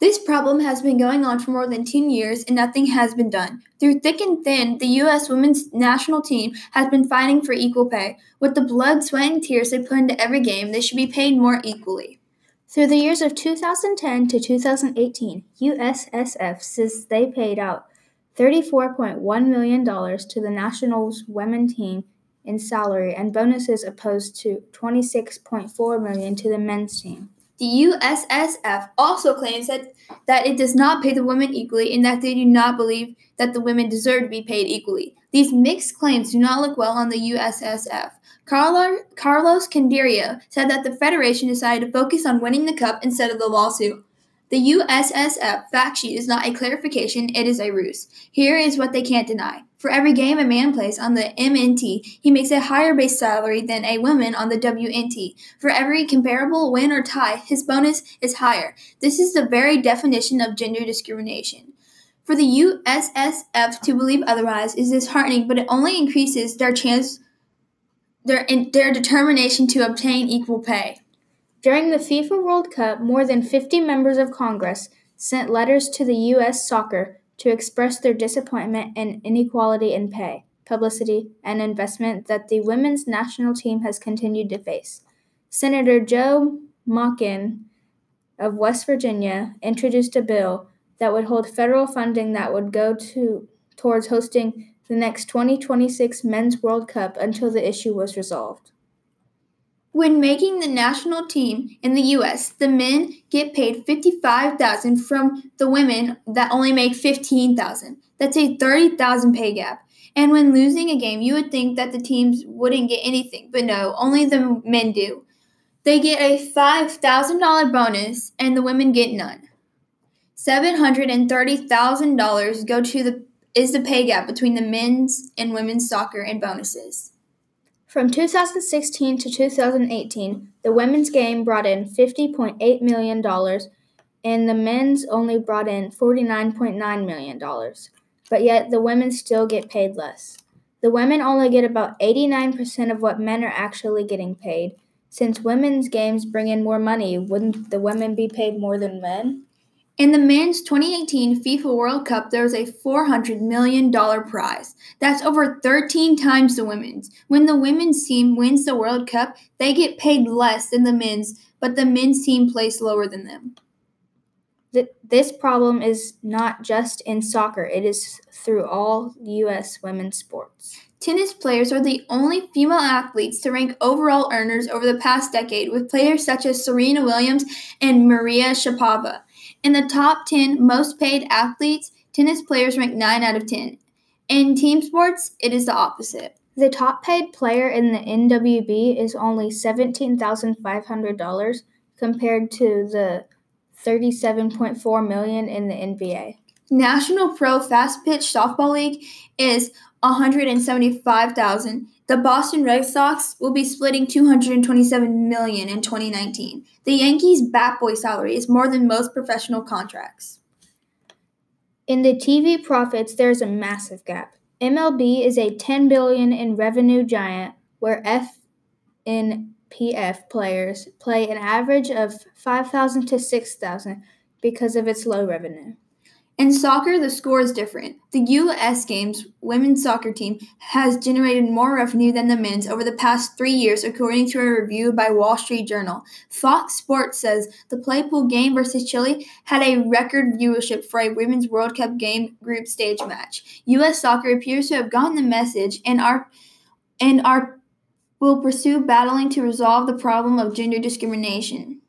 This problem has been going on for more than 10 years and nothing has been done. Through thick and thin, the U.S. women's national team has been fighting for equal pay. With the blood, sweat, and tears they put into every game, they should be paid more equally. Through the years of 2010 to 2018, USSF says they paid out $34.1 million to the national's women team in salary and bonuses opposed to 26.4 million to the men's team. The USSF also claims that, that it does not pay the women equally and that they do not believe that the women deserve to be paid equally. These mixed claims do not look well on the USSF. Carlos Canderia said that the Federation decided to focus on winning the cup instead of the lawsuit. The USSF fact sheet is not a clarification, it is a ruse. Here is what they can't deny. For every game a man plays on the MNT, he makes a higher base salary than a woman on the WNT. For every comparable win or tie, his bonus is higher. This is the very definition of gender discrimination. For the USSF to believe otherwise is disheartening, but it only increases their chance their, their determination to obtain equal pay. During the FIFA World Cup, more than 50 members of Congress sent letters to the U.S. soccer to express their disappointment in inequality in pay, publicity, and investment that the women's national team has continued to face. Senator Joe Manchin of West Virginia introduced a bill that would hold federal funding that would go to towards hosting the next 2026 Men's World Cup until the issue was resolved. When making the national team in the US, the men get paid 55,000 from the women that only make 15,000. That's a 30,000 pay gap. And when losing a game, you would think that the teams wouldn't get anything, but no, only the men do. They get a $5,000 bonus and the women get none. $730,000 go to the is the pay gap between the men's and women's soccer and bonuses. From 2016 to 2018, the women's game brought in $50.8 million and the men's only brought in $49.9 million. But yet, the women still get paid less. The women only get about 89% of what men are actually getting paid. Since women's games bring in more money, wouldn't the women be paid more than men? In the men's 2018 FIFA World Cup, there was a $400 million prize. That's over 13 times the women's. When the women's team wins the World Cup, they get paid less than the men's, but the men's team plays lower than them. This problem is not just in soccer, it is through all U.S. women's sports. Tennis players are the only female athletes to rank overall earners over the past decade, with players such as Serena Williams and Maria Sharapova. In the top 10 most paid athletes, tennis players rank 9 out of 10. In team sports, it is the opposite. The top paid player in the NWB is only $17,500 compared to the 37.4 million in the NBA. National Pro Fast Pitch Softball League is 175,000. The Boston Red Sox will be splitting 227 million in 2019. The Yankees' bat boy salary is more than most professional contracts. In the TV profits, there's a massive gap. MLB is a 10 billion in revenue giant where FNPF players play an average of 5,000 to 6,000 because of its low revenue. In soccer, the score is different. The U.S. Games women's soccer team has generated more revenue than the men's over the past three years, according to a review by Wall Street Journal. Fox Sports says the Playpool game versus Chile had a record viewership for a Women's World Cup game group stage match. U.S. soccer appears to have gotten the message and are and are will pursue battling to resolve the problem of gender discrimination.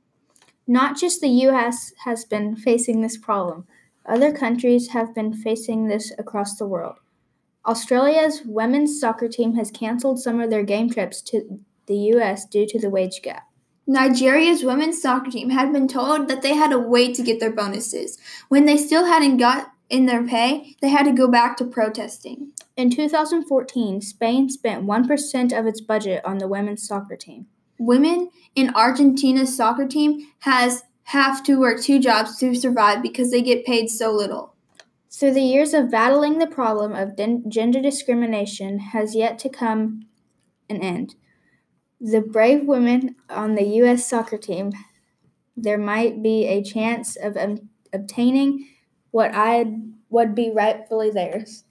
Not just the U.S. has been facing this problem. Other countries have been facing this across the world. Australia's women's soccer team has canceled some of their game trips to the U.S. due to the wage gap. Nigeria's women's soccer team had been told that they had to wait to get their bonuses. When they still hadn't got in their pay, they had to go back to protesting. In 2014, Spain spent 1% of its budget on the women's soccer team. Women in Argentina's soccer team has have to work two jobs to survive because they get paid so little. Through the years of battling the problem of gender discrimination has yet to come an end. The brave women on the U.S. soccer team, there might be a chance of obtaining what I would be rightfully theirs.